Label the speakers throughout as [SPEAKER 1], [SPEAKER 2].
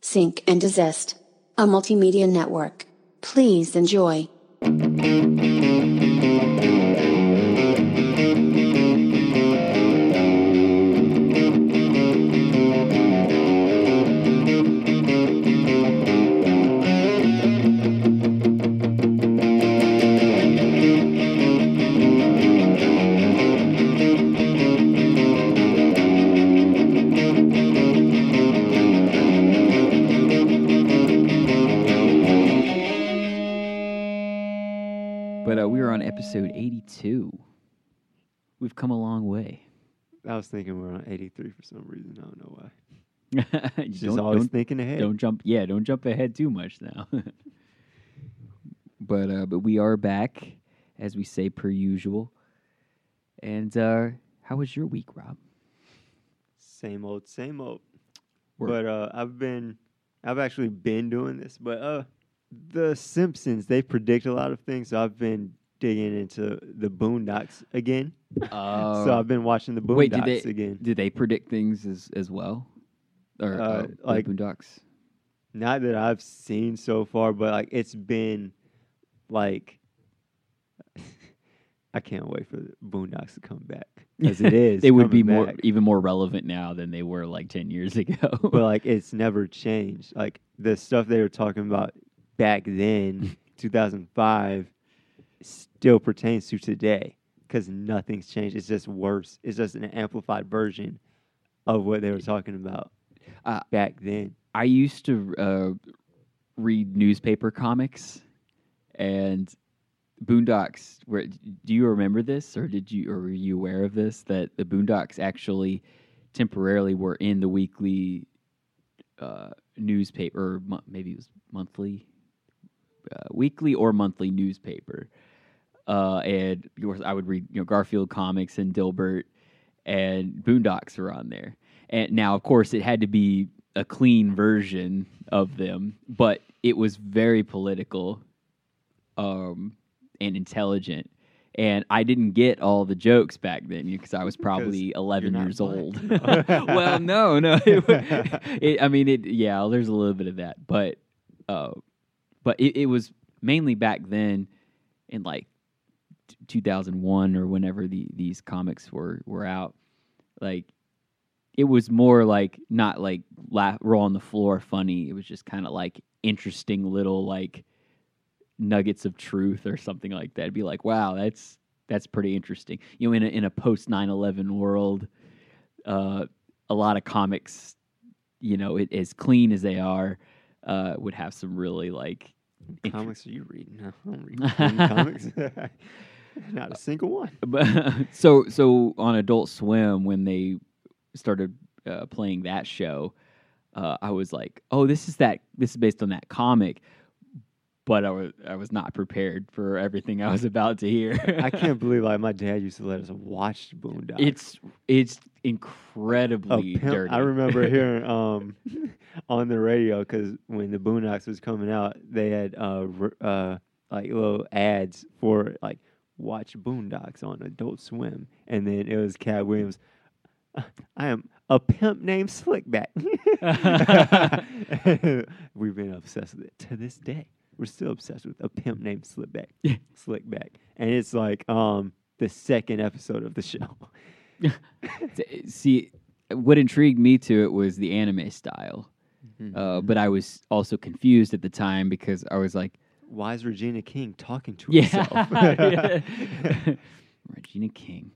[SPEAKER 1] Sync and Desist, a multimedia network. Please enjoy.
[SPEAKER 2] Episode 82. We've come a long way.
[SPEAKER 3] I was thinking we're on 83 for some reason. I don't know why. Just
[SPEAKER 2] don't,
[SPEAKER 3] always
[SPEAKER 2] don't,
[SPEAKER 3] thinking ahead.
[SPEAKER 2] don't jump. Yeah, don't jump ahead too much now. but uh, but we are back, as we say per usual. And uh, how was your week, Rob?
[SPEAKER 3] Same old, same old.
[SPEAKER 2] Work.
[SPEAKER 3] But uh, I've been, I've actually been doing this. But uh, the Simpsons, they predict a lot of things. So I've been digging into the Boondocks again.
[SPEAKER 2] Uh,
[SPEAKER 3] so I've been watching the Boondocks
[SPEAKER 2] wait, did they
[SPEAKER 3] again.
[SPEAKER 2] did they predict things as as well, or
[SPEAKER 3] Uh,
[SPEAKER 2] uh, like Boondocks?
[SPEAKER 3] Not that I've seen so far, but like it's been like. I can't wait for the Boondocks to come back because it is.
[SPEAKER 2] they would be
[SPEAKER 3] coming
[SPEAKER 2] more even more relevant now than they were like ten years ago.
[SPEAKER 3] but like it's never changed. Like the stuff they were talking about back then, 2005, still pertains to today because nothing's changed. It's just worse. It's just an amplified version of what they were talking about
[SPEAKER 2] Uh,
[SPEAKER 3] back then.
[SPEAKER 2] I used to uh, read newspaper comics, and Boondocks. Where do you remember this, or did you, or were you aware of this? That the Boondocks actually temporarily were in the weekly uh, newspaper, or mo- maybe it was monthly, uh, weekly or monthly newspaper. Uh, and of course, I would read you know Garfield comics and Dilbert, and Boondocks were on there. And now, of course, it had to be a clean version of them, but it was very political um, and intelligent. And I didn't get all the jokes back then because I was probably 11 years
[SPEAKER 3] black.
[SPEAKER 2] old. well, no, no. It, it, I mean, it. Yeah, there's a little bit of that, but, uh, but it, it was mainly back then, in like 2001 or whenever the these comics were were out. Like, it was more like not like laugh, roll on the floor, funny. It was just kind of like interesting little like nuggets of truth or something like that. It'd be like, wow, that's that's pretty interesting. You know, in a in a post 9/11 world, uh, a lot of comics, you know, it, as clean as they are, uh, would have some really like
[SPEAKER 3] comics are you reading? No, I don't read comics. Not a single one.
[SPEAKER 2] but so so on Adult Swim when they started uh, playing that show, uh, I was like, oh, this is that this is based on that comic, but I was I was not prepared for everything I was about to hear.
[SPEAKER 3] I can't believe like my dad used to let us watch Boondocks.
[SPEAKER 2] It's it's incredibly
[SPEAKER 3] pimp-
[SPEAKER 2] dirty.
[SPEAKER 3] I remember hearing um on the radio because when the Boondocks was coming out, they had uh r- uh like little ads for like watch Boondocks on Adult Swim, and then it was Katt Williams. I am a pimp named Slickback. We've been obsessed with it to this day. We're still obsessed with a pimp named Slickback.
[SPEAKER 2] Yeah.
[SPEAKER 3] Slickback, and it's like um the second episode of the show.
[SPEAKER 2] See, what intrigued me to it was the anime style,
[SPEAKER 3] Mm-hmm.
[SPEAKER 2] uh, but I was also confused at the time because I was like,
[SPEAKER 3] Why is Regina King talking to
[SPEAKER 2] yeah,
[SPEAKER 3] herself?
[SPEAKER 2] Regina King,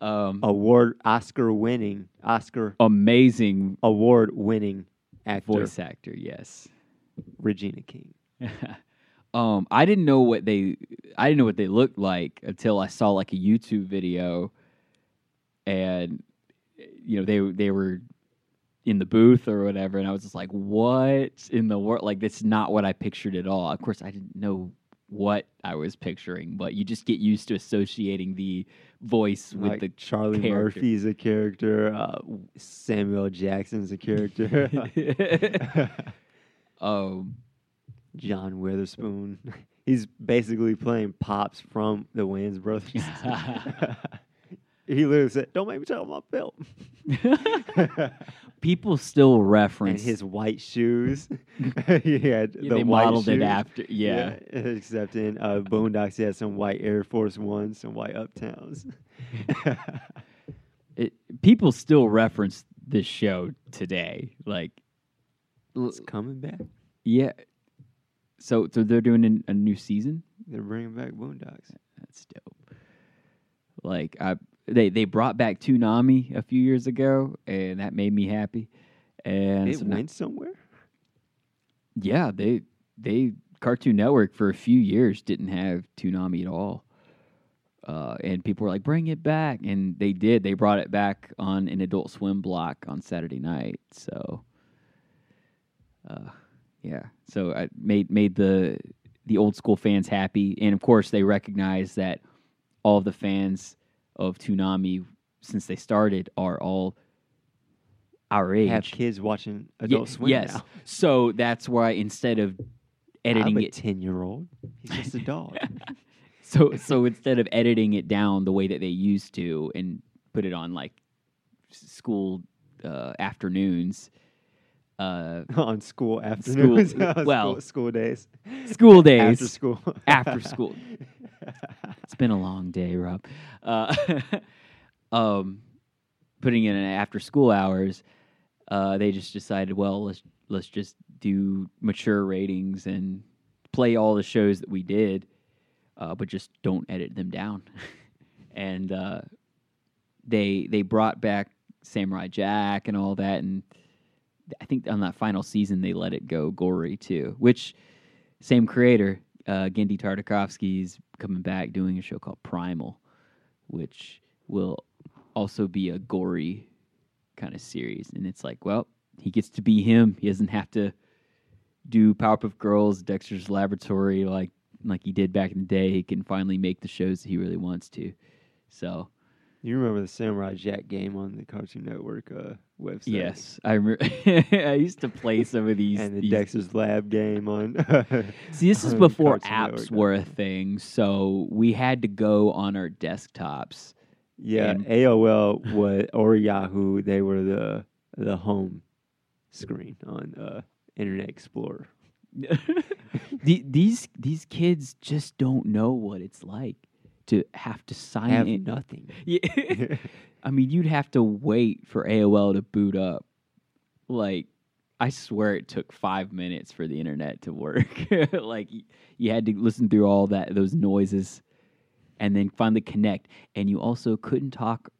[SPEAKER 2] um,
[SPEAKER 3] Award Oscar winning Oscar
[SPEAKER 2] amazing
[SPEAKER 3] award winning actor
[SPEAKER 2] voice actor. Yes.
[SPEAKER 3] Regina King.
[SPEAKER 2] um, I didn't know what they, I didn't know what they looked like until I saw like a YouTube video, and you know they they were in the booth or whatever, and I was just like, "What in the world? Like, that's not what I pictured at all." Of course, I didn't know what I was picturing, but you just get used to associating the voice with
[SPEAKER 3] like
[SPEAKER 2] the
[SPEAKER 3] Charlie
[SPEAKER 2] character.
[SPEAKER 3] Murphy's a character. Uh, Samuel Jackson's a character.
[SPEAKER 2] um,
[SPEAKER 3] John Witherspoon. He's basically playing Pops from the Wayans Brothers. he literally said, "Don't make me talk about film."
[SPEAKER 2] People still
[SPEAKER 3] and
[SPEAKER 2] reference
[SPEAKER 3] his white shoes. had
[SPEAKER 2] Yeah,
[SPEAKER 3] the
[SPEAKER 2] they
[SPEAKER 3] white
[SPEAKER 2] modeled it after. Yeah.
[SPEAKER 3] except in uh, Boondocks, he had some white Air Force Ones, some white Uptowns.
[SPEAKER 2] It, people still reference this show today. Like,
[SPEAKER 3] it's coming back.
[SPEAKER 2] yeah. So, so they're doing a, a new season.
[SPEAKER 3] They're bringing back Boondocks.
[SPEAKER 2] That's dope. Like, I they they brought back Toonami a few years ago, and that made me happy. And
[SPEAKER 3] It
[SPEAKER 2] so now-
[SPEAKER 3] went somewhere.
[SPEAKER 2] yeah, they they Cartoon Network for a few years didn't have Toonami at all. Uh, and people were like, "Bring it back," and they did. They brought it back on an Adult Swim block on Saturday night. So, uh, yeah, so I made made the the old school fans happy, and of course, they recognize that all of the fans of Toonami since they started are all our age.
[SPEAKER 3] Have kids watching
[SPEAKER 2] Ye-
[SPEAKER 3] Adult Swim
[SPEAKER 2] yes.
[SPEAKER 3] now.
[SPEAKER 2] So that's why instead of editing
[SPEAKER 3] I'm a
[SPEAKER 2] it,
[SPEAKER 3] ten year old. He's just a dog.
[SPEAKER 2] so so instead of editing it down the way that they used to and put it on like school uh, afternoons, uh,
[SPEAKER 3] on school afternoons. on
[SPEAKER 2] well,
[SPEAKER 3] school, school days.
[SPEAKER 2] school days
[SPEAKER 3] After school.
[SPEAKER 2] After school. It's been a long day, Rob. Uh, um, putting in after school hours, uh, they just decided, well, let's let's just do mature ratings and play all the shows that we did, uh, but just don't edit them down. and uh, they they brought back Samurai Jack and all that, and I think on that final season they let it go gory too, which same creator, uh, Genndy Tartakovsky's coming back doing a show called Primal, which will also be a gory kind of series. And it's like, well, he gets to be him. He doesn't have to do Powerpuff Girls, Dexter's Laboratory like like he did back in the day. He can finally make the shows that he really wants to. So
[SPEAKER 3] You remember the Samurai Jack game on the Cartoon Network uh, website?
[SPEAKER 2] yes, I remember. I used to play some of these.
[SPEAKER 3] and the
[SPEAKER 2] these
[SPEAKER 3] Dexter's Lab game on.
[SPEAKER 2] See, this is before apps were a thing, so we had to go on our desktops.
[SPEAKER 3] Yeah,
[SPEAKER 2] And-
[SPEAKER 3] AOL was or Yahoo. They were the the home screen on uh, Internet Explorer.
[SPEAKER 2] The- these these kids just don't know what it's like to have to sign
[SPEAKER 3] Have
[SPEAKER 2] in.
[SPEAKER 3] nothing.
[SPEAKER 2] Yeah. I mean, you'd have to wait for AOL to boot up. Like, I swear it took five minutes for the internet to work. like, you had to listen through all that those noises, and then finally connect. And you also couldn't talk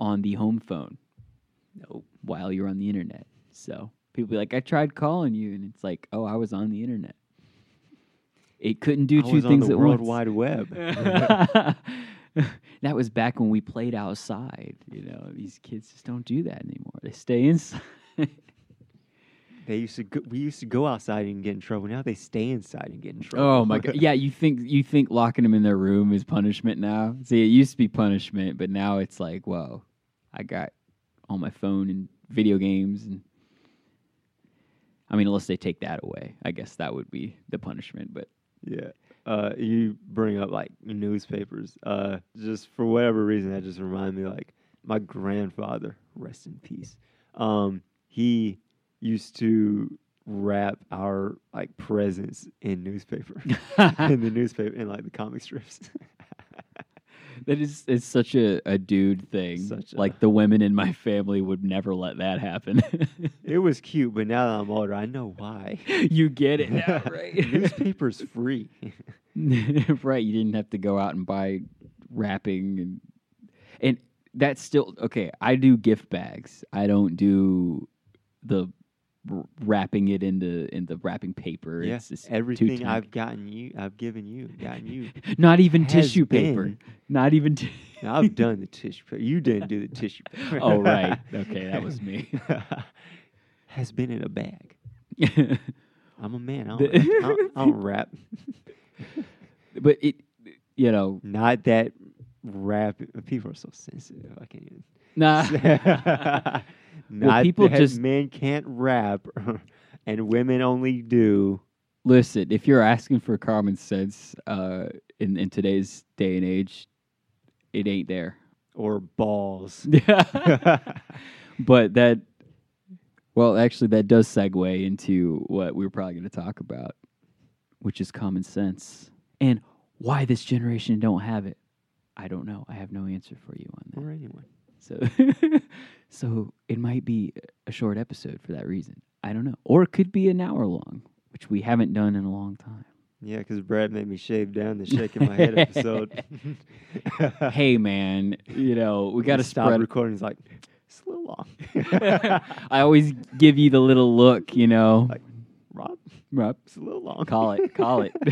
[SPEAKER 2] on the home phone. While you're on the internet, so people be like, "I tried calling you," and it's like, "Oh, I was on the internet." It couldn't do
[SPEAKER 3] I
[SPEAKER 2] two
[SPEAKER 3] was
[SPEAKER 2] things
[SPEAKER 3] on the
[SPEAKER 2] at
[SPEAKER 3] World
[SPEAKER 2] once.
[SPEAKER 3] Wide Web.
[SPEAKER 2] that was back when we played outside. You know, these kids just don't do that anymore. They stay inside.
[SPEAKER 3] they used to go, we used to go outside and get in trouble. Now they stay inside and get in trouble.
[SPEAKER 2] oh my god! Yeah, you think you think locking them in their room is punishment now? See, it used to be punishment, but now it's like, whoa, I got on my phone and video games, and I mean, unless they take that away, I guess that would be the punishment. But
[SPEAKER 3] Yeah. Uh, you bring up like newspapers. Uh, just for whatever reason, that just reminded me like my grandfather, rest in peace. Um, he used to wrap our like presents in newspaper, in the newspaper, in like the comic strips.
[SPEAKER 2] That is it's such a, a dude thing.
[SPEAKER 3] Such a-
[SPEAKER 2] like the women in my family would never let that happen.
[SPEAKER 3] it was cute, but now that I'm older, I know why.
[SPEAKER 2] you get it now, right?
[SPEAKER 3] Newspaper's free.
[SPEAKER 2] right. You didn't have to go out and buy wrapping and and that's still okay. I do gift bags. I don't do the r- wrapping it into in the wrapping paper.
[SPEAKER 3] yeah,
[SPEAKER 2] It's just too
[SPEAKER 3] everything. I've gotten you, I've given you, gotten you.
[SPEAKER 2] not even tissue paper.
[SPEAKER 3] been-
[SPEAKER 2] Not even. T-
[SPEAKER 3] I've done the tissue paper. You didn't do the tissue paper.
[SPEAKER 2] Oh, right. Okay, that was me.
[SPEAKER 3] Has been in a bag. I'm a man. I
[SPEAKER 2] The-
[SPEAKER 3] don't, I don't, I don't rap.
[SPEAKER 2] but it, you know,
[SPEAKER 3] Not that rap. People are so sensitive. I can't even.
[SPEAKER 2] nah.
[SPEAKER 3] Not
[SPEAKER 2] people
[SPEAKER 3] that
[SPEAKER 2] just-
[SPEAKER 3] men can't rap, and women only do.
[SPEAKER 2] Listen, if you're asking for common sense uh, in in today's day and age, it ain't there.
[SPEAKER 3] Or balls. Yeah.
[SPEAKER 2] but that Well, actually, that does segue into what we are probably going to talk about, which is common sense and why this generation don't have it. I don't know. I have no answer for you on that.
[SPEAKER 3] Or anyone.
[SPEAKER 2] So, so it might be a short episode for that reason. I don't know, or it could be an hour long, which we haven't done in a long time.
[SPEAKER 3] Yeah, because Brad made me shave down the shaking my head episode.
[SPEAKER 2] hey, man, you know we got to
[SPEAKER 3] stop
[SPEAKER 2] spread.
[SPEAKER 3] recording. He's like, it's a little long.
[SPEAKER 2] I always give you the little look, you know.
[SPEAKER 3] Like- Rob,
[SPEAKER 2] Rob,
[SPEAKER 3] it's a little long.
[SPEAKER 2] call it, call it,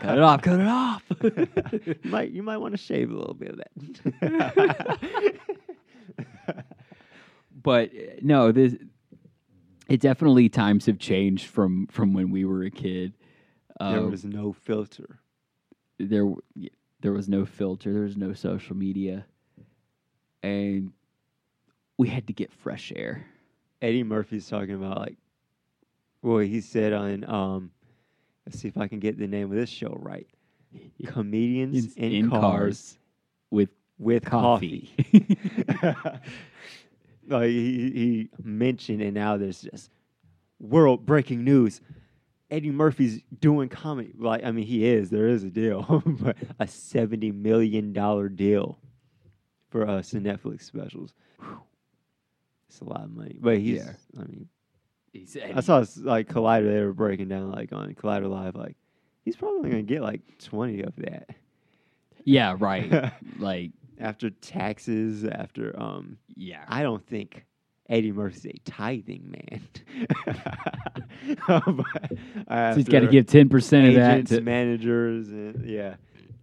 [SPEAKER 2] cut it off, cut it off.
[SPEAKER 3] you might you might want to shave a little bit of that.
[SPEAKER 2] but uh, no, this it definitely times have changed from from when we were a kid.
[SPEAKER 3] there
[SPEAKER 2] Uh,
[SPEAKER 3] was no filter.
[SPEAKER 2] there there was no filter, there was no social media, and we had to get fresh air.
[SPEAKER 3] Eddie Murphy's talking about like, well, he said on um, let's see if I can get the name of this show right. Comedians in, cars,
[SPEAKER 2] with
[SPEAKER 3] with
[SPEAKER 2] coffee.
[SPEAKER 3] coffee. like he, he mentioned, and now there's just world breaking news. Eddie Murphy's doing comedy. Like, I mean, he is. There is a deal, but a seventy million dollar deal for us in Netflix specials. Whew. It's a lot of money, but he's.
[SPEAKER 2] Yeah.
[SPEAKER 3] I mean,
[SPEAKER 2] He said
[SPEAKER 3] I saw like Collider. They were breaking down like on Collider Live. Like, he's probably gonna get like twenty of that.
[SPEAKER 2] yeah, right. like,
[SPEAKER 3] after taxes, after um,
[SPEAKER 2] yeah,
[SPEAKER 3] I don't think Eddie Murphy's a tithing man. But
[SPEAKER 2] so he's got to give ten percent of that. To,
[SPEAKER 3] managers, and yeah,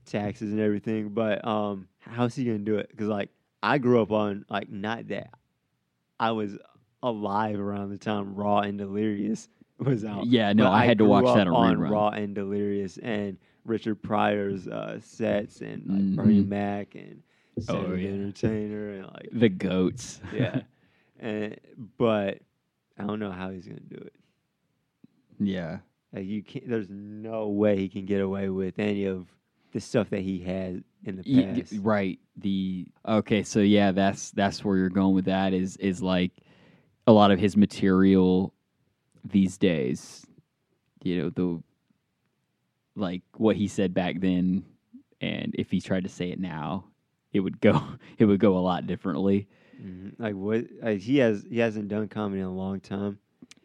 [SPEAKER 3] taxes and everything. But um, how's he gonna do it? Because like I grew up on like not that I was alive around the time Raw and Delirious was out.
[SPEAKER 2] yeah, no,
[SPEAKER 3] But
[SPEAKER 2] I had to watch that on, rerun.
[SPEAKER 3] Raw and Delirious and Richard Pryor's uh, sets and like Bernie
[SPEAKER 2] Mhm.
[SPEAKER 3] Mac and Cedric
[SPEAKER 2] Oh,
[SPEAKER 3] the
[SPEAKER 2] yeah.
[SPEAKER 3] Entertainer and like
[SPEAKER 2] The goats.
[SPEAKER 3] yeah, and but I don't know how he's gonna do it.
[SPEAKER 2] yeah.
[SPEAKER 3] Like you can't. There's no way he can get away with any of the stuff that he had in the past.
[SPEAKER 2] right. The okay, so yeah, that's that's where you're going with that. Is is like a lot of his material these days. You know the like what he said back then, and if he tried to say it now, it would go it would go a lot differently.
[SPEAKER 3] Mhm. Like what? Like he has. He hasn't done comedy in a long time,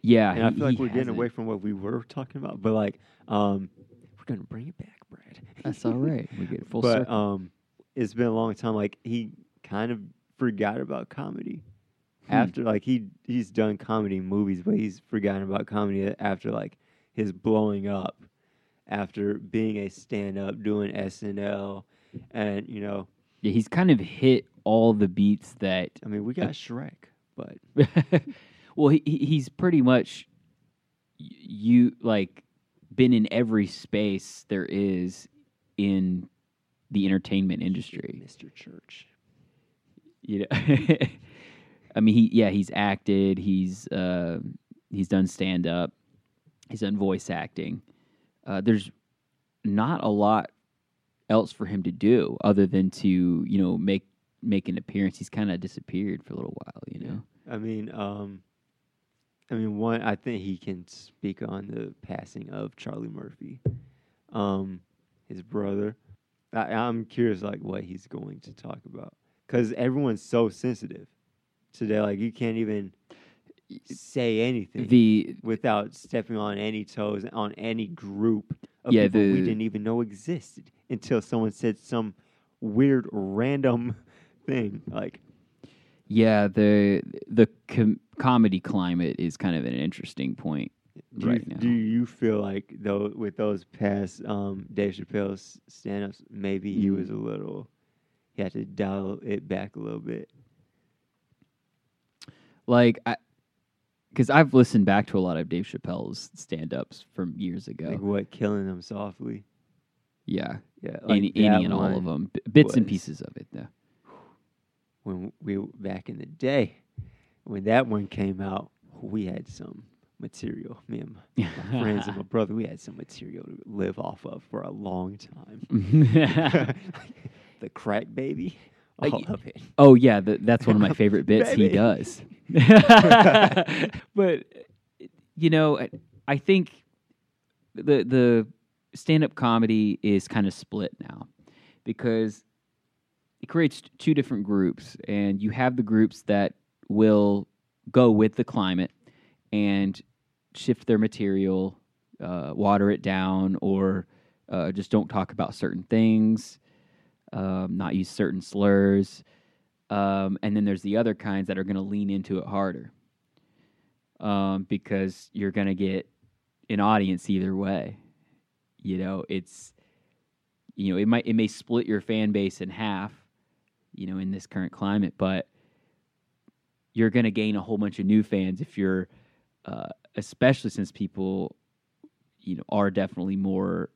[SPEAKER 2] Yeah,
[SPEAKER 3] and I feel like we're getting
[SPEAKER 2] hasn't.
[SPEAKER 3] away from what we were talking about. But like, um, we're gonna bring it back, Brad.
[SPEAKER 2] That's all right. We get full
[SPEAKER 3] but
[SPEAKER 2] circle.
[SPEAKER 3] um, it's been a long time. Like he kind of forgot about comedy.
[SPEAKER 2] Hmm.
[SPEAKER 3] after like he he's done comedy movies, but he's forgotten about comedy after like his blowing up, after being a stand up, doing SNL, and you know,
[SPEAKER 2] yeah, he's kind of hit all the beats that
[SPEAKER 3] I mean, we got Shrek, but
[SPEAKER 2] well, he, he- he's pretty much y- you like been in every space there is in the entertainment industry.
[SPEAKER 3] Mr. Church.
[SPEAKER 2] You know, I mean, he yeah, he's acted, he's uh, he's done stand up, he's done voice acting. Uh, there's not a lot else for him to do other than to you know make make an appearance. He's kind of disappeared for a little while, you know.
[SPEAKER 3] I mean, um, I mean, one. I think he can speak on the passing of Charlie Murphy, um, his brother. I, I'm curious, like, what he's going to talk about, because everyone's so sensitive today. Like, you can't even say anything
[SPEAKER 2] The
[SPEAKER 3] without stepping on any toes on any group of
[SPEAKER 2] Yeah,
[SPEAKER 3] people we didn't even know existed until someone said some weird random thing. Like,
[SPEAKER 2] yeah the the com- comedy climate is kind of an interesting point
[SPEAKER 3] Do
[SPEAKER 2] right
[SPEAKER 3] you,
[SPEAKER 2] now.
[SPEAKER 3] do you feel like though with those past um, Dave Chappelle's stand-ups, maybe he
[SPEAKER 2] Mm.
[SPEAKER 3] was a little, he had to dial it back a little bit.
[SPEAKER 2] Like I because I've listened back to a lot of Dave Chappelle's stand-ups from years ago.
[SPEAKER 3] Like what, killing them softly?
[SPEAKER 2] yeah,
[SPEAKER 3] Yeah, like
[SPEAKER 2] any, any and all of them, B- bits and pieces of it. Though.
[SPEAKER 3] When we back in the day, when that one came out, we had some material. Me and my, my friends and my brother, we had some material to live off of for a long time. the crack baby, All
[SPEAKER 2] y-
[SPEAKER 3] of it.
[SPEAKER 2] oh yeah, th- that's one of my favorite bits he does. but you know, I- I think the the stand up comedy is kind of split now because it creates two different groups, and you have the groups that will go with the climate and shift their material, uh, water it down, or uh, just don't talk about certain things, um, not use certain slurs. Um, and then there's the other kinds that are going to lean into it harder um, because you're going to get an audience either way. You know, it's you know it might it may split your fan base in half. You know, in this current climate, but you're going to gain a whole bunch of new fans if you're, uh, especially since people, you know, are definitely more,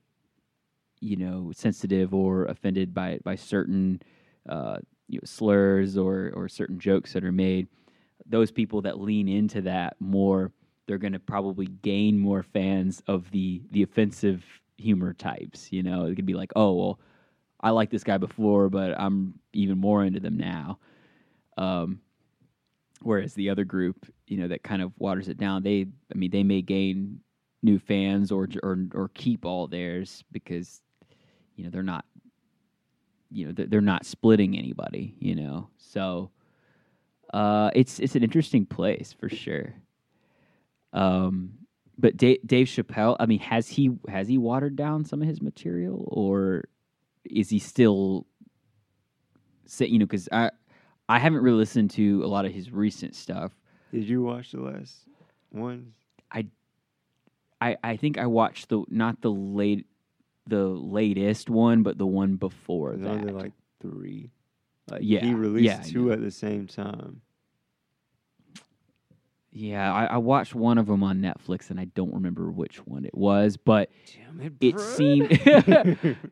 [SPEAKER 2] you know, sensitive or offended by by certain, uh, you know, slurs or or certain jokes that are made. Those people that lean into that more, they're going to probably gain more fans of the the offensive humor types. You know, it could be like, oh well, I liked this guy before, but I'm even more into them now. Um, whereas the other group, you know, that kind of waters it down, they, I mean, they may gain new fans or or or keep all theirs because, you know, they're not, you know, they're, they're not splitting anybody, you know. So, uh, it's it's an interesting place for sure. Um, but Dave, Dave Chappelle, I mean, has he has he watered down some of his material, or is he still, say, you know, because I I haven't really listened to a lot of his recent stuff.
[SPEAKER 3] Did you watch the last ones?
[SPEAKER 2] I I think I watched the not the late the latest one, but the one before
[SPEAKER 3] There's
[SPEAKER 2] that.
[SPEAKER 3] only like three. Like
[SPEAKER 2] Yeah,
[SPEAKER 3] he released
[SPEAKER 2] yeah,
[SPEAKER 3] two at the same time.
[SPEAKER 2] yeah, I, I watched one of them on Netflix, and I don't remember which one it was, but
[SPEAKER 3] it!
[SPEAKER 2] It seemed-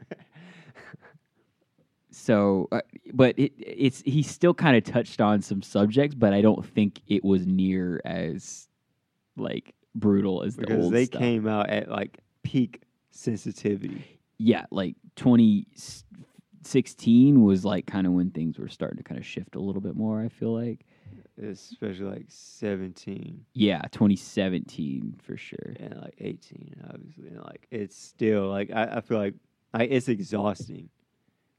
[SPEAKER 2] so uh, but it it's he still kind of touched on some subjects, but I don't think it was near as like brutal as the
[SPEAKER 3] because
[SPEAKER 2] old
[SPEAKER 3] they
[SPEAKER 2] stuff.
[SPEAKER 3] came out at like peak sensitivity.
[SPEAKER 2] yeah, like 2016 was like kind of when things were starting to kind of shift a little bit more, I feel like.
[SPEAKER 3] especially like 17
[SPEAKER 2] Yeah, 2017 for sure.
[SPEAKER 3] and like 18 obviously and like it's still like i, I feel like I, it's exhausting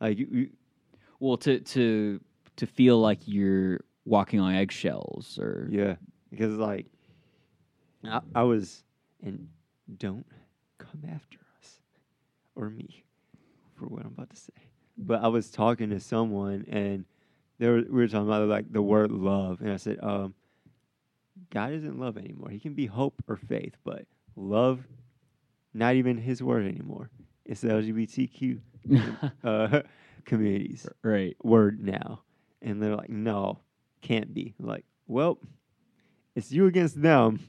[SPEAKER 3] like you, you,
[SPEAKER 2] Well, to to to feel like you're walking on eggshells or
[SPEAKER 3] yeah because like I, I was and don't come after or me for what i'm about to say but i was talking to someone and they were, we were talking about like the word love and i said um god isn't love anymore he can be hope or faith but love not even his word anymore it's the lgbtq uh, communities
[SPEAKER 2] right.
[SPEAKER 3] word now. And they're like, no, can't be. I'm like, well, it's you against them.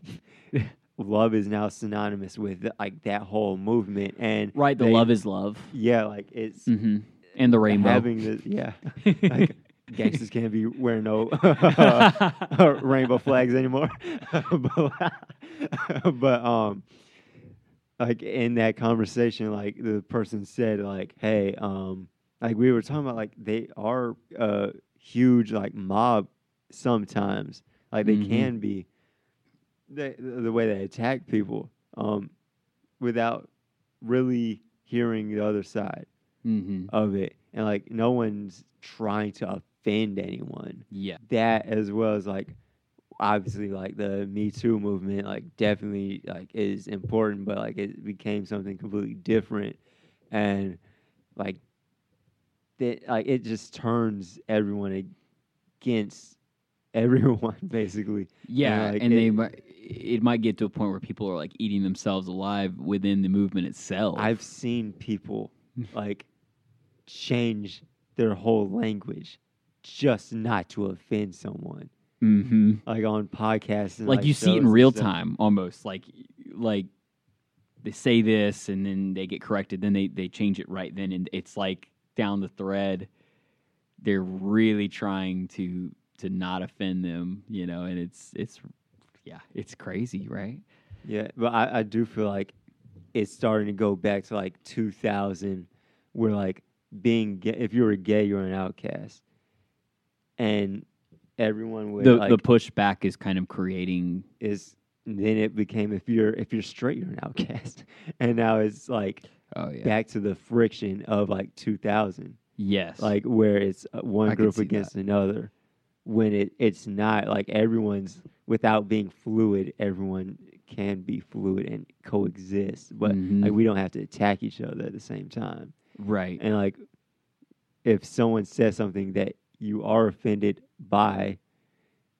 [SPEAKER 3] love is now synonymous with like that whole movement. And
[SPEAKER 2] Right, the
[SPEAKER 3] they-
[SPEAKER 2] love is love.
[SPEAKER 3] yeah, like it's
[SPEAKER 2] mm-hmm. And the rainbow.
[SPEAKER 3] having the yeah, like gangsters can't be wearing no rainbow flags anymore. but, but um, like in that conversation, like the person said, like, hey, um, like we were talking about, like they are a huge like mob sometimes, like they
[SPEAKER 2] Mhm.
[SPEAKER 3] can be. The the way they attack people, um, without really hearing the other side
[SPEAKER 2] hmm
[SPEAKER 3] of it. And like no one's trying to offend anyone.
[SPEAKER 2] Yeah.
[SPEAKER 3] that as well as like obviously like the me too movement like definitely like is important but like it became something completely different. And like that like it just turns everyone against everyone basically.
[SPEAKER 2] Yeah,
[SPEAKER 3] like,
[SPEAKER 2] and they
[SPEAKER 3] it-
[SPEAKER 2] might it might get to a point where people are like eating themselves alive within the movement itself.
[SPEAKER 3] i've seen people like change their whole language just not to offend someone.
[SPEAKER 2] Hmm
[SPEAKER 3] like on podcasts and
[SPEAKER 2] like you see it in real time almost. Like like they say this and then they get corrected then they they change it right then and it's like down the thread. They're really trying to to not offend them you know and it's it's yeah it's crazy right?
[SPEAKER 3] Yeah, but I, I do feel like it's starting to go back to like 2000, where like being gay, if you were gay, you're an outcast, and everyone would
[SPEAKER 2] the
[SPEAKER 3] like,
[SPEAKER 2] the pushback is kind of creating
[SPEAKER 3] is then it became if you're if you're straight you're an outcast, and now it's like
[SPEAKER 2] oh yeah.
[SPEAKER 3] back to the friction of like 2000,
[SPEAKER 2] yes.
[SPEAKER 3] Like where it's uh, one
[SPEAKER 2] I
[SPEAKER 3] group against another, when it it's not like everyone's without being fluid, everyone can be fluid and coexist, but
[SPEAKER 2] Mhm.
[SPEAKER 3] like we don't have to attack each other at the same time.
[SPEAKER 2] right
[SPEAKER 3] And like, if someone says something that you are offended by,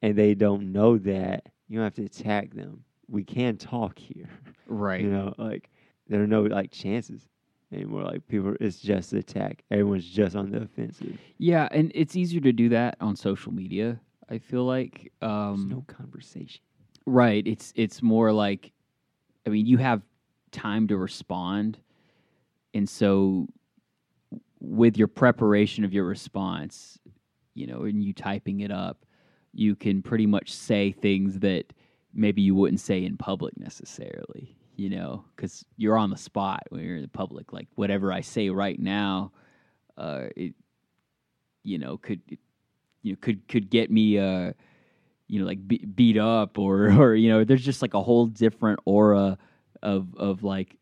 [SPEAKER 3] and they don't know that, you don't have to attack them. We can talk here.
[SPEAKER 2] right
[SPEAKER 3] You know, like there are no like chances anymore. Like people, it's just attack. Everyone's just on the offensive.
[SPEAKER 2] yeah and it's easier to do that on social media i feel like
[SPEAKER 3] There's
[SPEAKER 2] um
[SPEAKER 3] no conversation.
[SPEAKER 2] Right. It's it's more like I mean, you have time to respond. And so with your preparation of your response, you know, and you typing it up, you can pretty much say things that maybe you wouldn't say in public necessarily, you know, cuz you're on the spot when you're in the public. Like whatever I say right now uh it you know could you know could could get me uh you know like be- beat up or or you know there's just like a whole different aura of of like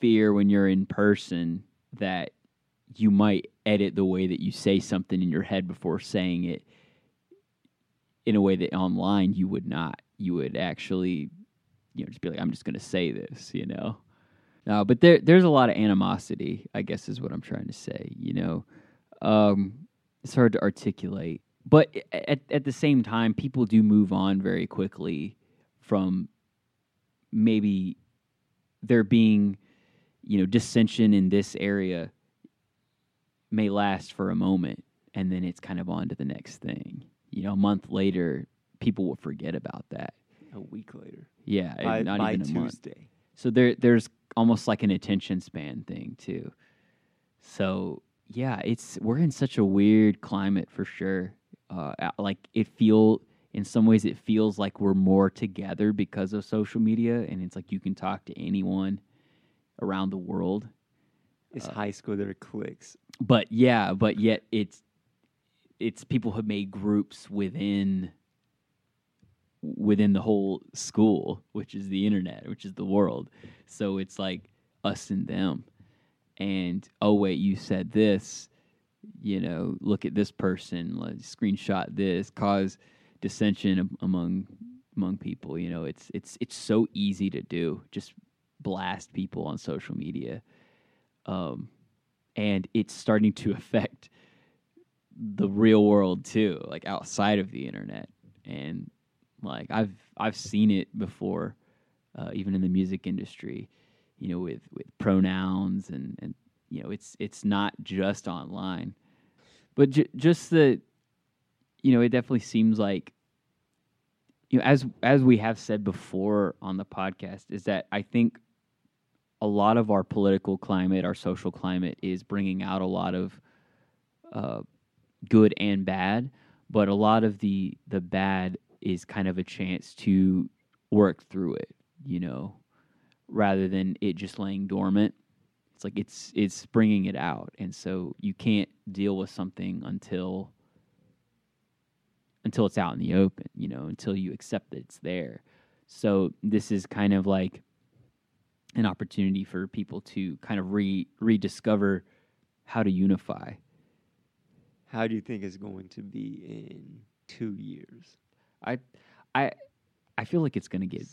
[SPEAKER 2] fear when you're in person that you might edit the way that you say something in your head before saying it in a way that online you would not. You would actually you know just be like i'm just going to say this you know? No but there there's a lot of animosity i guess is what i'm trying to say you know? Um it's hard to articulate but at, at the same time people do move on very quickly from maybe there being you know dissension in this area may last for a moment and then it's kind of on to the next thing. You know a month later people will forget about that
[SPEAKER 3] A week later,
[SPEAKER 2] yeah
[SPEAKER 3] by,
[SPEAKER 2] not
[SPEAKER 3] by
[SPEAKER 2] even a month
[SPEAKER 3] Tuesday.
[SPEAKER 2] so there there's almost like an attention span thing too. So yeah, it's we're in such a weird climate for sure. Uh, like it feel in some ways it feels like we're more together because of social media, and it's like you can talk to anyone around the world.
[SPEAKER 3] It's
[SPEAKER 2] Uh,
[SPEAKER 3] high school. There are cliques.
[SPEAKER 2] But yeah, but yet it's it's people have made groups within within the whole school, which is the internet, which is the world. So it's like us and them. And oh wait, you said this, you know, look at this person, like screenshot this, cause dissension among among people, you know, it's it's it's so easy to do. Just blast people on social media. Um and it's starting to affect the real world too, like outside of the internet. And like I've I've seen it before, uh, even in the music industry, you know, with with pronouns and and you know, it's it's not just online, but j- just the, you know, it definitely seems like, you know, as as we have said before on the podcast, is that I think a lot of our political climate, our social climate, is bringing out a lot of uh, good and bad. But a lot of the the bad is kind of a chance to work through it, you know, rather than it just laying dormant. It's like it's it's bringing it out, and so you can't deal with something until until it's out in the open, you know, until you accept that it's there. So this is kind of like an opportunity for people to kind of re rediscover how to unify.
[SPEAKER 3] How do you think it's going to be in two years?
[SPEAKER 2] I I I feel like it's going to get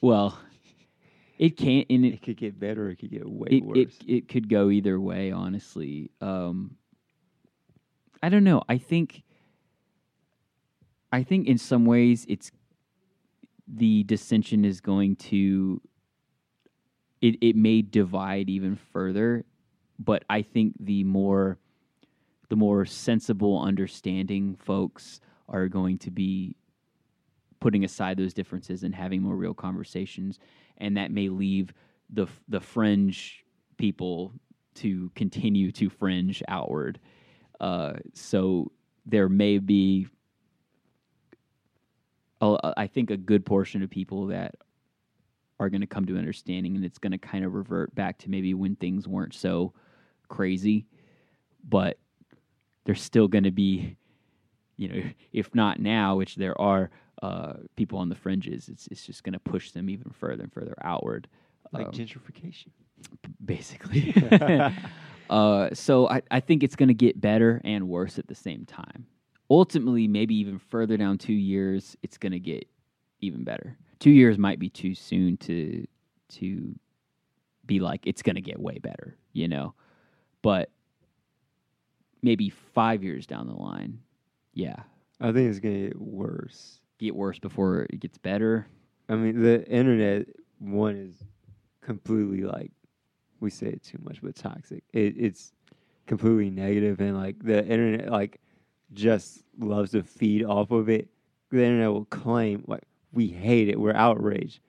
[SPEAKER 2] well. It can't, and it
[SPEAKER 3] It could get better. It could get way
[SPEAKER 2] it,
[SPEAKER 3] worse.
[SPEAKER 2] it it could go either way. Honestly, um, I don't know. I think I think in some ways it's the dissension is going to it it may divide even further, but I think the more the more sensible, understanding folks are going to be putting aside those differences and having more real conversations, and that may leave the the fringe people to continue to fringe outward. Uh, so there may be, a- I think, a good portion of people that are going to come to understanding, and it's going to kind of revert back to maybe when things weren't so crazy, but there's still going to be you know, if not now, which there are uh, people on the fringes, it's it's just going to push them even further and further outward.
[SPEAKER 3] Like
[SPEAKER 2] Um,
[SPEAKER 3] gentrification.
[SPEAKER 2] basically. uh, so I, I think it's going to get better and worse at the same time. Ultimately, maybe even further down two years, it's going to get even better. Two years might be too soon to to be like it's going to get way better, you know. But maybe five years down the line, yeah,
[SPEAKER 3] I think it's gonna get worse.
[SPEAKER 2] Get worse before it gets better.
[SPEAKER 3] I mean, the internet one is completely like we say it too much, but toxic. It, it's completely negative, and like the internet, like just loves to feed off of it. The internet will claim like we hate it, we're outraged,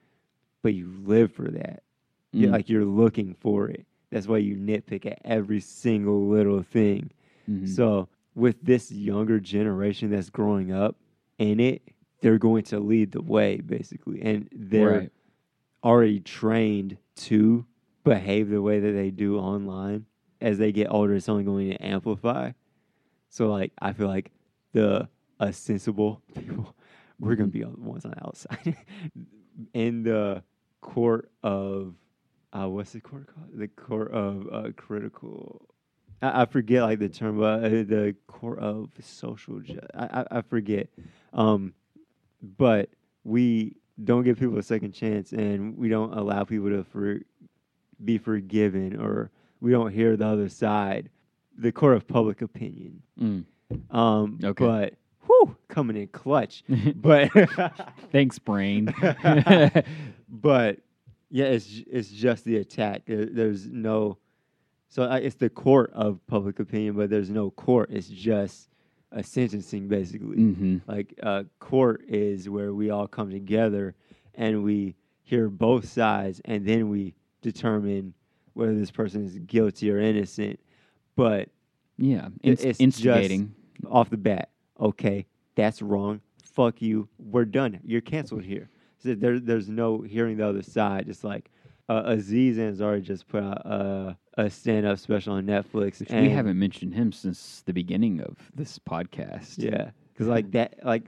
[SPEAKER 3] but you live for that.
[SPEAKER 2] Mm.
[SPEAKER 3] like you're looking for it. That's why you nitpick at every single little thing.
[SPEAKER 2] Mhm.
[SPEAKER 3] So with this younger generation that's growing up in it, they're going to lead the way basically, and they're
[SPEAKER 2] Right.
[SPEAKER 3] already trained to behave the way that they do online. As they get older, it's only going to amplify. So like I feel like the uh, sensible people, we're gonna be on the ones on the outside in the court of uh, what's the court called? The court of uh, critical. I, I forget like the term, but uh, the court of social. Ju- I, I I forget. Um, but we don't give people a second chance, and we don't allow people to for, be forgiven, or we don't hear the other side. The court of public opinion.
[SPEAKER 2] Mm.
[SPEAKER 3] Um,
[SPEAKER 2] Okay.
[SPEAKER 3] But whew, coming in clutch. but
[SPEAKER 2] Thanks, brain.
[SPEAKER 3] but yeah, it's it's just the attack. There's no, so it's the court of public opinion, but there's no court. It's just a sentencing, basically.
[SPEAKER 2] hmm
[SPEAKER 3] Like uh, court is where we all come together and we hear both sides, and then we determine whether this person is guilty or innocent. But
[SPEAKER 2] Yeah, inst-
[SPEAKER 3] it's just-
[SPEAKER 2] instigating.
[SPEAKER 3] off the bat, okay, that's wrong. Fuck you. We're done. You're canceled here. So there, there's no hearing the other side. It's like uh, Aziz Ansari just put out a, a stand-up special on Netflix.
[SPEAKER 2] Which we haven't mentioned him since the beginning of this podcast.
[SPEAKER 3] Yeah, because like that, like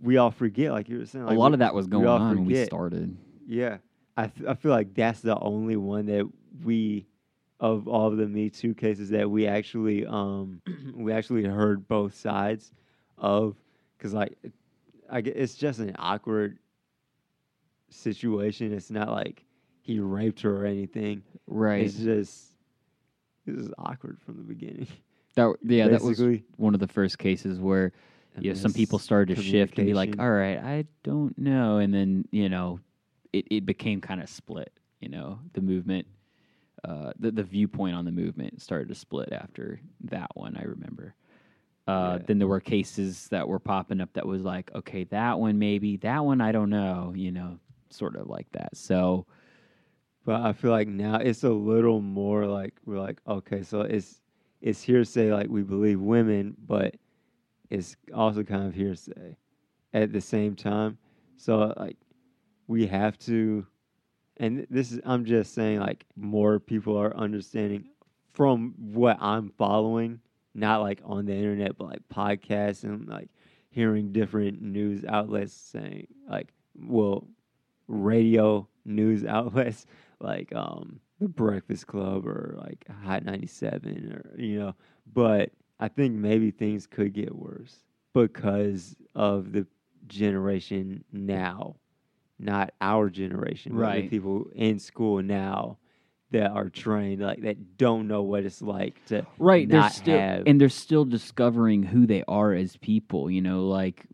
[SPEAKER 3] we all forget. Like you were saying,
[SPEAKER 2] a lot
[SPEAKER 3] we-
[SPEAKER 2] of that was going on when we started.
[SPEAKER 3] Yeah, I f- I feel like that's the only one that we of all of the Me Too cases that we actually um we actually heard both sides of because like I it's just an awkward situation. It's not like he raped her or anything.
[SPEAKER 2] Right.
[SPEAKER 3] It's just this is awkward from the beginning.
[SPEAKER 2] That yeah, that was one of the first cases where
[SPEAKER 3] And
[SPEAKER 2] you know, some people started to shift and be like, "All right, I don't know," and then you know, it it became kind of split. You know, the movement, uh, the the viewpoint on the movement started to split after that one. I remember. Uh,
[SPEAKER 3] Yeah.
[SPEAKER 2] Then there were cases that were popping up that was like, okay, that one maybe, that one I don't know. You know, sort of like that. So
[SPEAKER 3] But I feel like now it's a little more like we're like, okay, so it's it's hearsay like we believe women, but it's also kind of hearsay at the same time. So like we have to and this is I'm just saying like more people are understanding from what I'm following, not like on the internet, but like podcasts and like hearing different news outlets saying like well radio news outlets like um the Breakfast Club or like Hot 97 or you know but I think maybe things could get worse because of the generation now not our generation
[SPEAKER 2] Right.
[SPEAKER 3] people in school now that are trained like that don't know what it's like to
[SPEAKER 2] right they're
[SPEAKER 3] not
[SPEAKER 2] still
[SPEAKER 3] have
[SPEAKER 2] and they're still discovering who they are as people you know like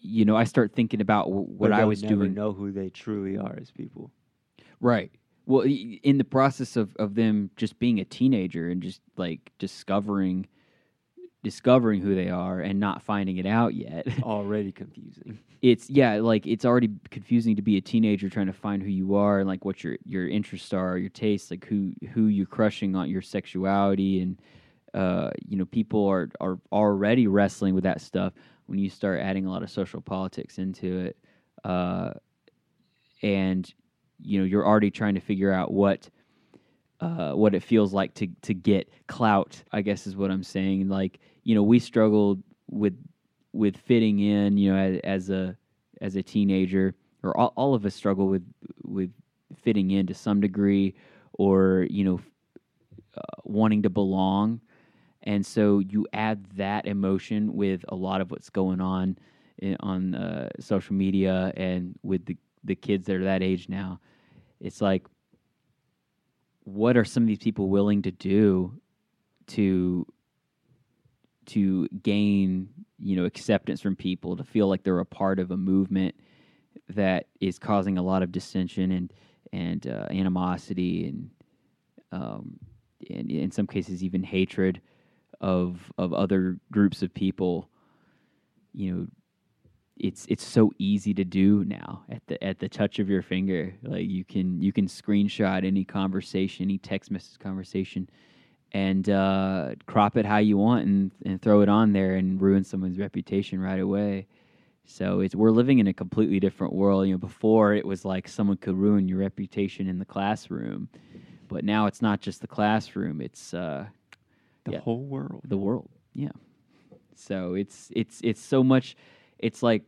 [SPEAKER 2] you know i start thinking about what i was
[SPEAKER 3] never
[SPEAKER 2] doing
[SPEAKER 3] know who they truly are as people
[SPEAKER 2] right. Well in the process of of them just being a teenager and just like discovering discovering who they are and not finding it out yet.
[SPEAKER 3] Already confusing.
[SPEAKER 2] It's yeah like it's already confusing to be a teenager trying to find who you are and like what your your interests are your tastes like who who you're crushing on your sexuality and uh you know people are are already wrestling with that stuff when you start adding a lot of social politics into it uh and you know you're already trying to figure out what uh, what it feels like to to get clout. I guess is what I'm saying. Like you know, we struggled with with fitting in, you know, as, as a as a teenager, or all, all of us struggle with with fitting in to some degree, or you know, uh, wanting to belong. And so you add that emotion with a lot of what's going on in, on uh, social media and with the the kids that are that age now. It's like, what are some of these people willing to do to to gain you know acceptance from people to feel like they're a part of a movement that is causing a lot of dissension and and uh, animosity and um, and in some cases even hatred of of other groups of people you know it's it's so easy to do now at the at the touch of your finger like you can you can screenshot any conversation any text message conversation and uh, crop it how you want and, and throw it on there and ruin someone's reputation right away. So it's we're living in a completely different world. You know, before it was like someone could ruin your reputation in the classroom, but now it's not just the classroom; it's uh,
[SPEAKER 3] The
[SPEAKER 2] Yeah.
[SPEAKER 3] whole world.
[SPEAKER 2] the world. Yeah. So it's it's it's so much. It's like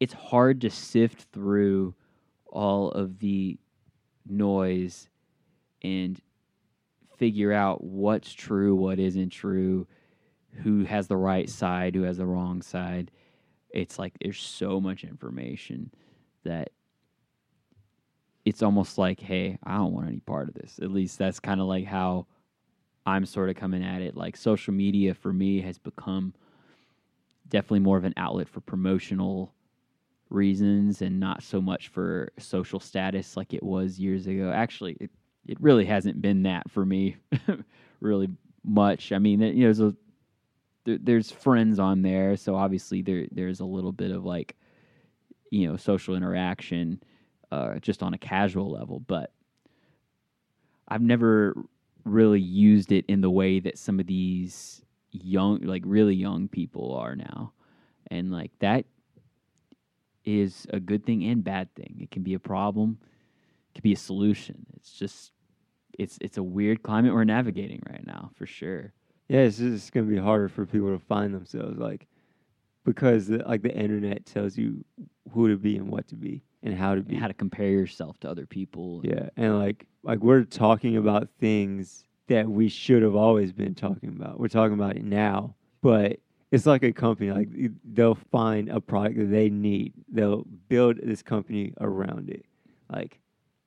[SPEAKER 2] it's hard to sift through all of the noise and figure out what's true, what isn't true, who has the right side, who has the wrong side. It's like there's so much information that it's almost like, hey, I don't want any part of this. At least that's kind of like how I'm sort of coming at it. Like social media for me has become definitely more of an outlet for promotional reasons and not so much for social status like it was years ago. Actually, it, it really hasn't been that for me really much. I mean, you know, there's a there, there's friends on there, so obviously there there's a little bit of like you know social interaction uh, just on a casual level, but I've never really used it in the way that some of these young like really young people are now. And like that is a good thing and bad thing. It can be a problem. It can be a solution. It's just it's it's a weird climate we're navigating right now for sure.
[SPEAKER 3] Yeah, it's just gonna be harder for people to find themselves, like because the, like the internet tells you who to be and what to be and how to be.
[SPEAKER 2] how to compare yourself to other people
[SPEAKER 3] Yeah, and like like we're talking about things that we should have always been talking about. We're talking about it now, but it's like a company. Like they'll find a product that they need. They'll build this company around it. Like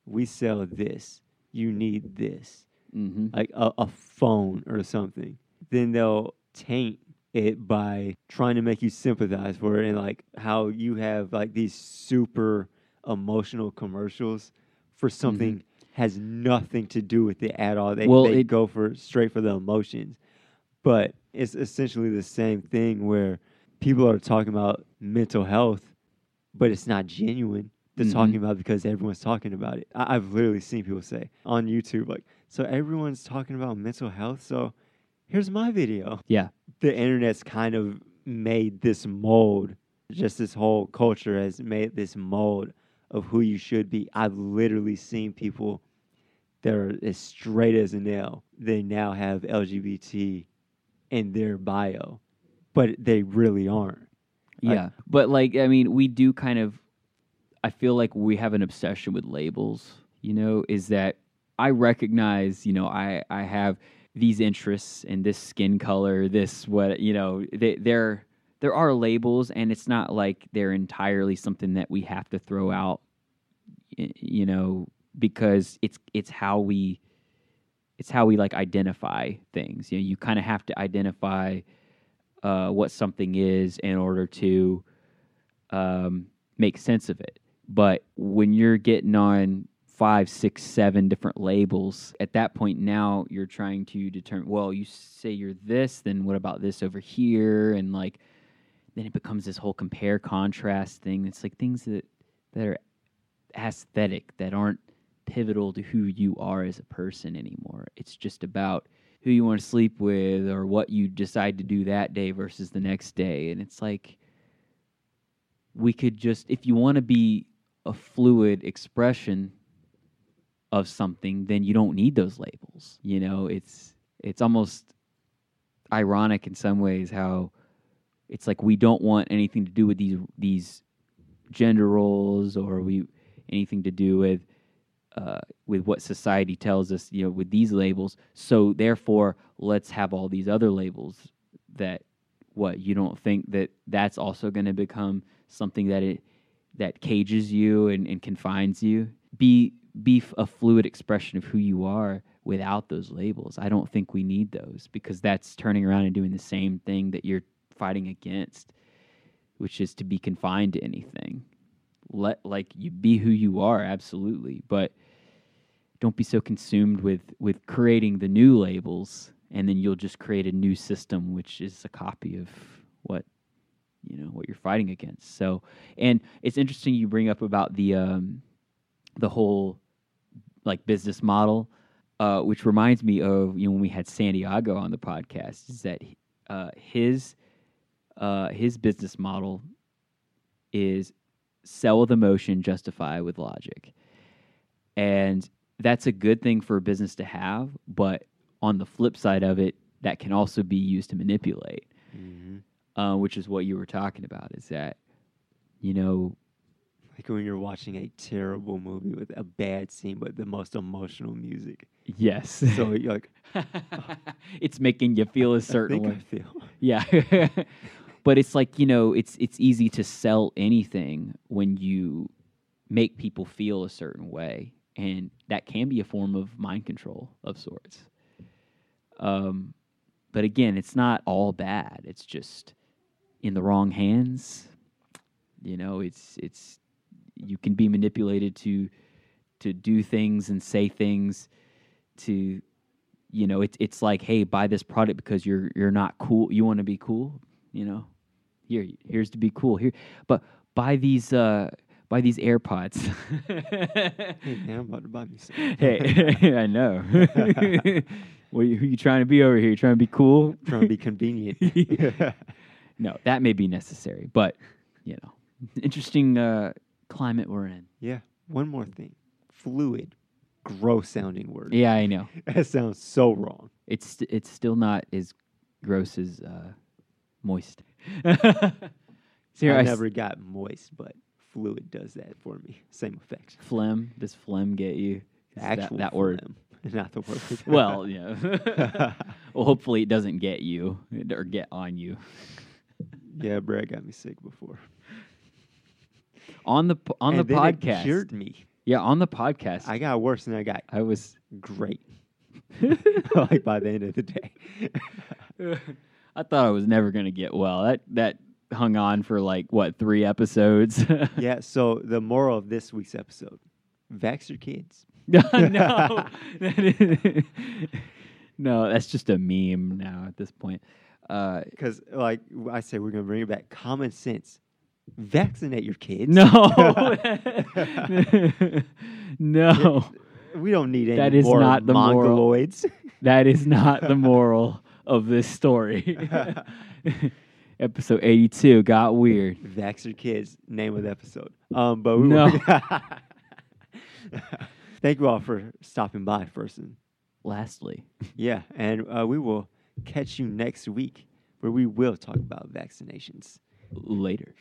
[SPEAKER 3] we sell this, you need this.
[SPEAKER 2] mm-hmm.
[SPEAKER 3] like a, a phone or something, then they'll taint it by trying to make you sympathize for it and like how you have like these super emotional commercials for something has nothing to do with it at all. They,
[SPEAKER 2] Well,
[SPEAKER 3] they
[SPEAKER 2] it-
[SPEAKER 3] go for straight for the emotions. But it's essentially the same thing where people are talking about mental health, but it's not genuine. They're
[SPEAKER 2] Mhm.
[SPEAKER 3] talking about it because everyone's talking about it. I- I've literally seen people say on YouTube, like, so everyone's talking about mental health. So here's my video.
[SPEAKER 2] yeah
[SPEAKER 3] The internet's kind of made this mold, just this whole culture has made this mold of who you should be. I've literally seen people that are as straight as a nail. They now have LGBT in their bio, but they really aren't.
[SPEAKER 2] Yeah but like i mean we do kind of i feel like we have an obsession with labels you know is that i recognize you know i i have these interests and this skin color this what you know they, they're there are labels and it's not like they're entirely something that we have to throw out you know because it's it's how we it's how we like identify things you know you kind of have to identify uh, what something is in order to um, make sense of it. But when you're getting on five, six, seven different labels, at that point now you're trying to determine. Well, you say you're this, then what about this over here? And like, then it becomes this whole compare contrast thing. It's like things that that are aesthetic that aren't pivotal to who you are as a person anymore. It's just about who you want to sleep with or what you decide to do that day versus the next day. And it's like we could just if you want to be a fluid expression of something, then you don't need those labels. You know, it's it's almost ironic in some ways how it's like we don't want anything to do with these these gender roles or we anything to do with uh, with what society tells us, you know, with these labels. So therefore, let's have all these other labels that what you don't think that that's also going to become something that it that cages you and, and confines you. Be be a fluid expression of who you are without those labels. I don't think we need those because that's turning around and doing the same thing that you're fighting against, which is to be confined to anything. Let like you be who you are, absolutely, but don't be so consumed with with creating the new labels and then you'll just create a new system which is a copy of what you know what you're fighting against so and it's interesting you bring up about the um the whole like business model uh which reminds me of you know when we had Santiago on the podcast is that uh his uh his business model is sell with emotion justify with logic and that's a good thing for a business to have but on the flip side of it that can also be used to manipulate
[SPEAKER 3] Mm-hmm.
[SPEAKER 2] uh, which is what you were talking about is that you know
[SPEAKER 3] Like when you're watching a terrible movie with a bad scene, but the most emotional music.
[SPEAKER 2] yes
[SPEAKER 3] So you're like,
[SPEAKER 2] it's making you feel a certain way
[SPEAKER 3] I feel.
[SPEAKER 2] yeah but it's like you know it's it's easy to sell anything when you make people feel a certain way and that can be a form of mind control of sorts. Um but again it's not all bad. It's just in the wrong hands. You know it's it's you can be manipulated to to do things and say things to you know it's it's like hey buy this product because you're you're not cool. You want to be cool you know here here's to be cool here but buy these uh buy these airpods
[SPEAKER 3] Hey man, I'm about to buy me some.
[SPEAKER 2] hey i know what are you, who you trying to be over here you trying to be cool
[SPEAKER 3] trying to be convenient.
[SPEAKER 2] no that may be necessary but you know interesting uh climate we're in
[SPEAKER 3] yeah. One more thing. Fluid. Gross sounding word.
[SPEAKER 2] yeah i know
[SPEAKER 3] That sounds so wrong.
[SPEAKER 2] it's it's still not as gross as uh moist Here
[SPEAKER 3] I,
[SPEAKER 2] I s-
[SPEAKER 3] never got moist, but fluid does that for me. Same effect.
[SPEAKER 2] phlegm does phlegm get you Is
[SPEAKER 3] Actual
[SPEAKER 2] that, word
[SPEAKER 3] phlegm, not the word.
[SPEAKER 2] well yeah well hopefully it doesn't get you or get on you
[SPEAKER 3] yeah, Brad got me sick before.
[SPEAKER 2] on the on
[SPEAKER 3] And
[SPEAKER 2] the
[SPEAKER 3] then it
[SPEAKER 2] podcast
[SPEAKER 3] cured me.
[SPEAKER 2] yeah on the podcast
[SPEAKER 3] I got worse than I got
[SPEAKER 2] I was
[SPEAKER 3] great. like by the end of the day.
[SPEAKER 2] I thought I was never gonna get well. That that hung on for like what three episodes?
[SPEAKER 3] yeah. So the moral of this week's episode: vax your kids.
[SPEAKER 2] no, no, that's just a meme now at this point. Uh,
[SPEAKER 3] Because, like I said, we're gonna bring it back. Common sense. Vaccinate your kids.
[SPEAKER 2] no, no,
[SPEAKER 3] we don't need any
[SPEAKER 2] That is
[SPEAKER 3] more
[SPEAKER 2] not the moral.
[SPEAKER 3] mongoloids.
[SPEAKER 2] that is not the moral of this story. Episode eighty-two got weird.
[SPEAKER 3] Vax your kids. Name of the episode. Um, but we
[SPEAKER 2] No.
[SPEAKER 3] Thank you all for stopping by first, and
[SPEAKER 2] Lastly,
[SPEAKER 3] yeah, and uh, we will catch you next week where we will talk about vaccinations.
[SPEAKER 2] later.